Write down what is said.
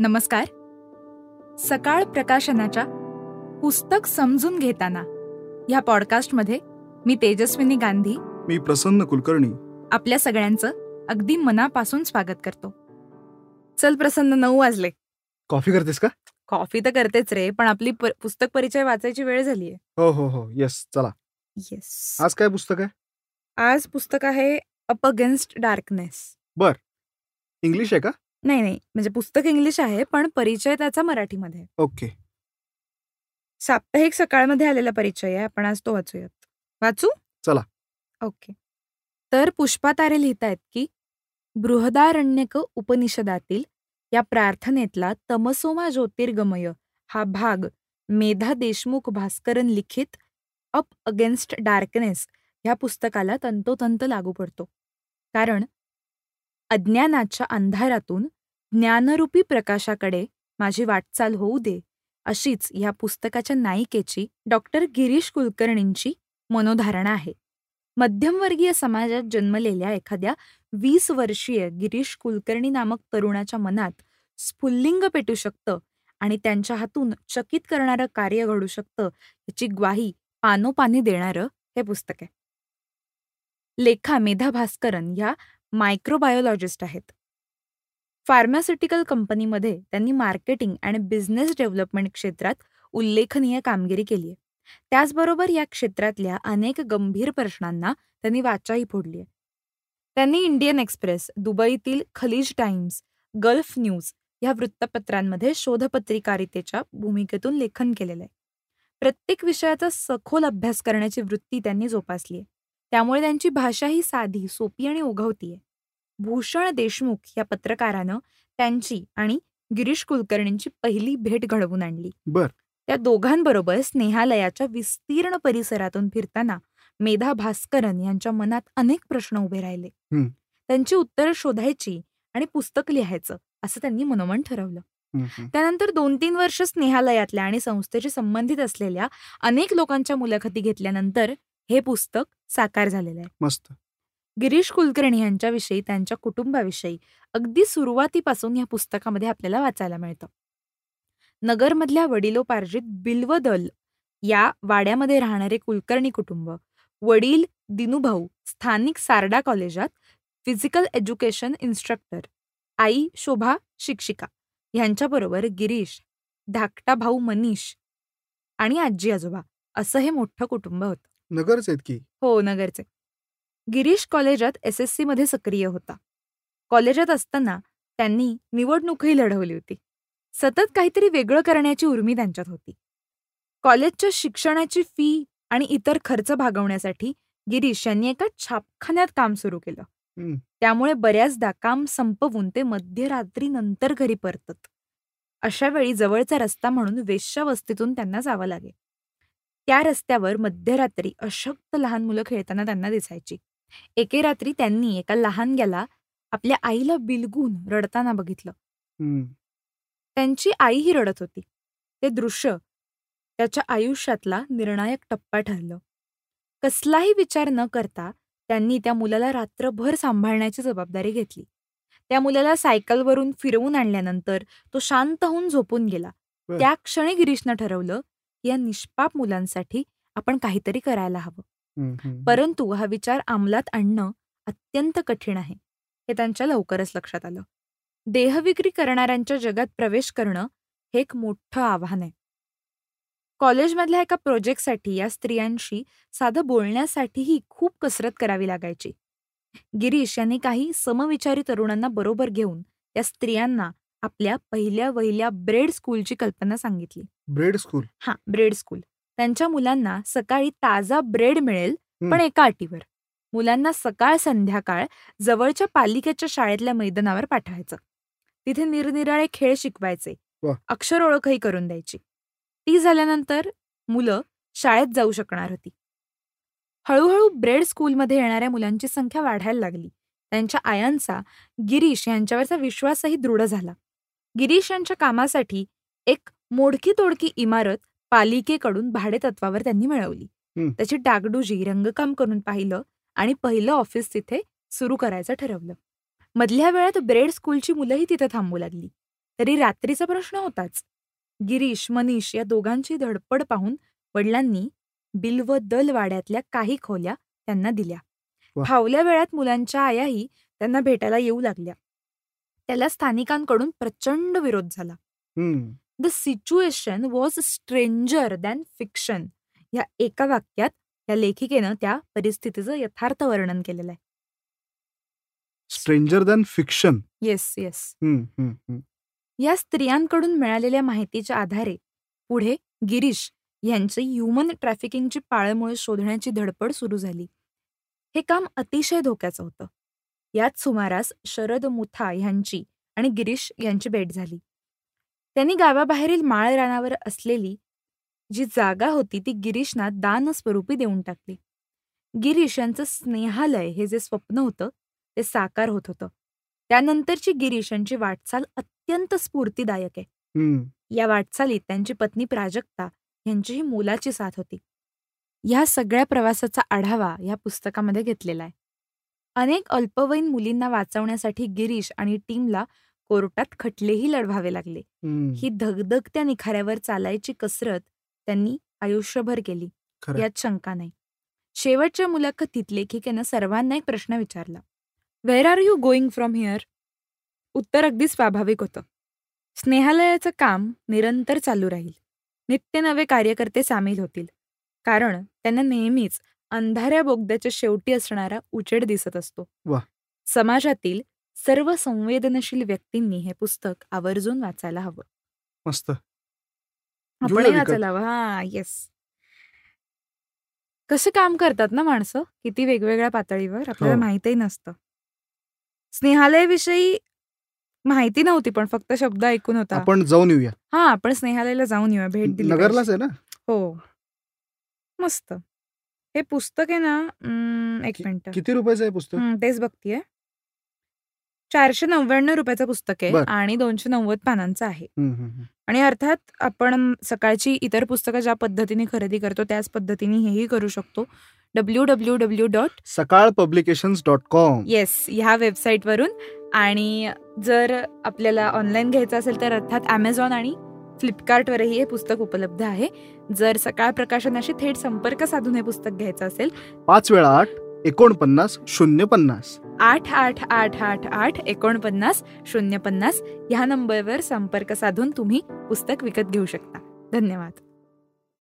नमस्कार. सकाळ प्रकाशनाच्या पुस्तक समजून घेताना या पॉडकास्टमध्ये मी तेजस्विनी गांधी. मी प्रसन्न कुलकर्णी. आपल्या सगळ्यांचं अगदी मनापासून स्वागत करतो. चल प्रसन्न नऊ वाजले. कॉफी करतेस का? कॉफी तर करतेच रे पण आपली प- पुस्तक परिचय वाचायची वेळ झालीये. हो हो हो. येस चला. येस आज काय पुस्तक आहे? आज पुस्तक आहे अप अगेन्स्ट डार्कनेस. इंग्लिश आहे का? नाही नाही. म्हणजे पुस्तक इंग्लिश आहे पण परिचय त्याचा मराठीमध्ये. ओके. साप्ताहिक सकाळमध्ये आलेला परिचय आहे. आपण आज तो वाचूयात. वाचू? चला. ओके. तर पुष्पा तारे लिहितायत की बृहदारण्यक उपनिषदातील या प्रार्थनेतला तमसोमा ज्योतिर्गमय हा भाग मेधा देशमुख भास्करन लिखित अप अगेन्स्ट डार्कनेस ह्या पुस्तकाला तंतोतंत लागू पडतो. कारण अज्ञानाच्या अंधारातून ज्ञानरूपी प्रकाशाकडे माझी वाटचाल होऊ दे अशीच या पुस्तकाच्या नायिकेची डॉक्टर गिरीश कुलकर्णींची मनोधारणा आहे. मध्यमवर्गीय समाजात जन्मलेल्या एखाद्या वीस वर्षीय गिरीश कुलकर्णी नामक तरुणाच्या मनात स्फुल्लिंग पेटू शकतं आणि त्यांच्या हातून चकित करणारं कार्य घडू शकतं याची ग्वाही पानोपानी देणारं हे पुस्तक आहे. लेखा मेधा भास्करन ह्या मायक्रोबायोलॉजिस्ट आहेत. फार्मास्युटिकल कंपनीमध्ये त्यांनी मार्केटिंग आणि बिझनेस डेव्हलपमेंट क्षेत्रात उल्लेखनीय कामगिरी केली आहे त्याचबरोबर या क्षेत्रातल्या अनेक गंभीर प्रश्नांना त्यांनी वाचाही फोडली आहे त्यांनी इंडियन एक्सप्रेस दुबईतील खलीज टाइम्स गल्फ न्यूज ह्या वृत्तपत्रांमध्ये शोधपत्रिकारितेच्या भूमिकेतून लेखन केलेलं आहे प्रत्येक विषयाचा सखोल अभ्यास करण्याची वृत्ती त्यांनी जोपासली आहे त्यामुळे त्यांची भाषा ही साधी सोपी आणि आहे भूषण देशमुख या पत्रकारानं त्यांची आणि गिरीश कुलकर्णींची पहिली भेट घडवून आणली बर. त्या दोघांबरोबर स्नेहालयाच्या विस्तीर्ण परिसरातून फिरताना मेधा भास्करन यांच्या मनात अनेक प्रश्न उभे राहिले. त्यांची उत्तरं शोधायची आणि पुस्तक लिहायचं असं त्यांनी मनोमन ठरवलं. त्यानंतर दोन तीन वर्ष स्नेहालयातल्या आणि संस्थेशी संबंधित असलेल्या अनेक लोकांच्या मुलाखती घेतल्यानंतर हे पुस्तक साकार झालेलं आहे. मस्त. गिरीश कुलकर्णी यांच्याविषयी त्यांच्या कुटुंबाविषयी अगदी सुरुवातीपासून या पुस्तकामध्ये आपल्याला वाचायला मिळतं. नगरमधल्या वडिलोपार्जित बिल्वदल या वाड्यामध्ये राहणारे कुलकर्णी कुटुंब वडील दिनुभाऊ स्थानिक सारडा कॉलेजात फिजिकल एज्युकेशन इन्स्ट्रक्टर आई शोभा शिक्षिका ह्यांच्याबरोबर गिरीश धाकटा भाऊ मनीष आणि आजी आजोबा असं हे मोठं कुटुंब होतं. नगरच आहेत की? हो नगरचे गिरीश कॉलेजात एस एस सी मध्ये सक्रिय होता. कॉलेजात असताना त्यांनी निवडणूकही लढवली होती. सतत काहीतरी वेगळं करण्याची उर्मी त्यांच्यात होती. कॉलेजच्या शिक्षणाची फी आणि इतर खर्च भागवण्यासाठी गिरीश यांनी एका छापखान्यात काम सुरू केलं. त्यामुळे बऱ्याचदा काम संपवून ते मध्यरात्रीनंतर घरी परतत. अशा वेळी जवळचा रस्ता म्हणून वेश्यावस्तीतून त्यांना जावं लागे त्या रस्त्यावर मध्यरात्री अशक्त लहान मुलं खेळताना त्यांना दिसायची. एके रात्री त्यांनी एका लहानग्याला आपल्या आईला बिलगून रडताना बघितलं. हम्म. त्यांची आईही रडत होती. ते दृश्य त्याच्या आयुष्यातला निर्णायक टप्पा ठरलं. कसलाही विचार न करता त्यांनी त्या मुलाला रात्रभर सांभाळण्याची जबाबदारी घेतली. त्या मुलाला सायकलवरून फिरवून आणल्यानंतर तो शांत होऊन झोपून गेला. त्या क्षणी गिरीशनं ठरवलं या निष्पाप मुलांसाठी आपण काहीतरी करायला हवं. परंतु हा विचार अंमलात आणणं अत्यंत कठीण आहे हे त्यांच्या लवकरच लक्षात आलं. देहविक्री करणाऱ्यांच्या जगात प्रवेश करणं हे एक मोठं आव्हान आहे. कॉलेजमधल्या एका प्रोजेक्टसाठी या स्त्रियांशी साधं बोलण्यासाठीही खूप कसरत करावी लागायची. गिरीश यांनी काही समविचारी तरुणांना बरोबर घेऊन या स्त्रियांना आपल्या पहिल्या वहिल्या ब्रेड स्कूलची कल्पना सांगितली. Bread school? हा ब्रेड स्कूल. त्यांच्या मुलांना सकाळी ताजा ब्रेड मिळेल. पण एका अटीवर. मुलांना सकाळ संध्याकाळ जवळच्या पालिकेच्या शाळेतल्या मैदानावर पाठवायचं. तिथे निरनिराळे खेळ शिकवायचे. अक्षर ओळखही करून द्यायची. ती झाल्यानंतर मुलं शाळेत जाऊ शकणार होती. हळूहळू ब्रेड स्कूलमध्ये येणाऱ्या मुलांची संख्या वाढायला लागली. त्यांच्या आयांचा गिरीश यांच्यावरचा विश्वासही दृढ झाला. गिरीश यांच्या कामासाठी एक मोडकी तोडकी इमारत पालिकेकडून भाडेतत्वावर त्यांनी मिळवली. त्याची डागडुजी रंगकाम करून पाहिलं आणि पहिलं ऑफिस तिथे सुरू करायचं ठरवलं. मधल्या वेळात ब्रेड स्कूलची मुलंही तिथे थांबू लागली. तरी रात्रीचा प्रश्न होताच. गिरीश मनीष या दोघांची धडपड पाहून वडिलांनी बिल्व दल वाड्यातल्या काही खोल्या त्यांना दिल्या. वा. फावल्या वेळात मुलांच्या आयाही त्यांना भेटायला येऊ लागल्या. त्याला स्थानिकांकडून प्रचंड विरोध झाला. The situation was stranger than fiction या एका वाक्यात या लेखिकेनं त्या परिस्थितीचं यथार्थ वर्णन केलेलं आहे. Stranger than fiction yes yes. या स्त्रियांकडून मिळालेल्या माहितीच्या आधारे पुढे गिरीश यांची ह्युमन ट्रॅफिकिंगची पाळमुळे शोधण्याची धडपड सुरू झाली. हे काम अतिशय धोक्याचं होतं. याच सुमारास शरद मुथा ह्यांची आणि गिरीश यांची भेट झाली. त्यांनी गावाबाहेरील माळ रानावर असलेली जी जागा होती ती गिरीशना दान स्वरूपी देऊन टाकली. गिरीश यांचं स्नेहालय हे जे स्वप्न होतं ते साकार होत होतं. त्यानंतरची गिरीश यांची वाटचाल अत्यंत स्फूर्तिदायक आहे. या वाटचालीत त्यांची पत्नी प्राजक्ता यांचीही मोलाची साथ होती. ह्या सगळ्या प्रवासाचा आढावा या पुस्तकामध्ये घेतलेला आहे. अनेक अल्पवयीन मुलींना वाचवण्यासाठी गिरीश आणि टीमला कोर्टात खटलेही लढवावे लागले. हम्म. ही धगधगत्या निखाऱ्यावर चालायची कसरत त्यांनी आयुष्यभर केली. यात शंका नाही. शेवटच्या मुलाखतीत लेखिकेनं सर्वांना एक प्रश्न विचारला. Where are you going from here उत्तर अगदी स्वाभाविक होतं. स्नेहालयाचं काम निरंतर चालू राहील. नित्य नवे कार्यकर्ते सामील होतील. कारण त्यांना नेहमीच अंधाऱ्या बोगद्याच्या शेवटी असणारा उजेड दिसत असतो. समाजातील सर्व संवेदनशील व्यक्तींनी हे पुस्तक आवर्जून वाचायला हवं. मस्त. विकत. वाचायला हवं हा येस कसे काम करतात ना माणसं? किती वेगवेगळ्या पातळीवर? आपल्याला हो. माहितही नसतं. स्नेहालयविषयी माहिती नव्हती पण फक्त शब्द ऐकून होता. आपण जाऊन येऊया. हा आपण स्नेहालयला जाऊन येऊया. भेट दिली नगरलाच आहे ना. हो. मस्त. हे पुस्तक आहे ना एक मिनिट. किती रुपयाचं आहे पुस्तक? तेच बघतीये. चारशे नव्याण्णव रुपयाचं पुस्तक आहे बर. आणि दोनशे नव्वद पानांचं आहे. हम्म, हम्म, हम्म. आणि अर्थात आपण सकाळची इतर पुस्तकं ज्या पद्धतीने खरेदी करतो त्याच पद्धतीने हेही करू शकतो. W W W dot Sakal publications dot com. Yes ह्या वेबसाईटवरून. आणि जर आपल्याला ऑनलाईन घ्यायचं असेल तर अर्थात ॲमेझॉन आणि फ्लिपकार्टवरही हे पुस्तक उपलब्ध आहे. जर सकाळ प्रकाशनाशी थेट संपर्क साधून हे पुस्तक घ्यायचं असेल पाच वेळा आठ एकोणपन्नास शून्य पन्नास आठ आठ आठ आठ आठ एकोणपन्नास शून्य पन्नास ह्या नंबरवर संपर्क साधून तुम्ही पुस्तक विकत घेऊ शकता. धन्यवाद.